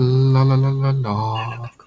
La la la la la.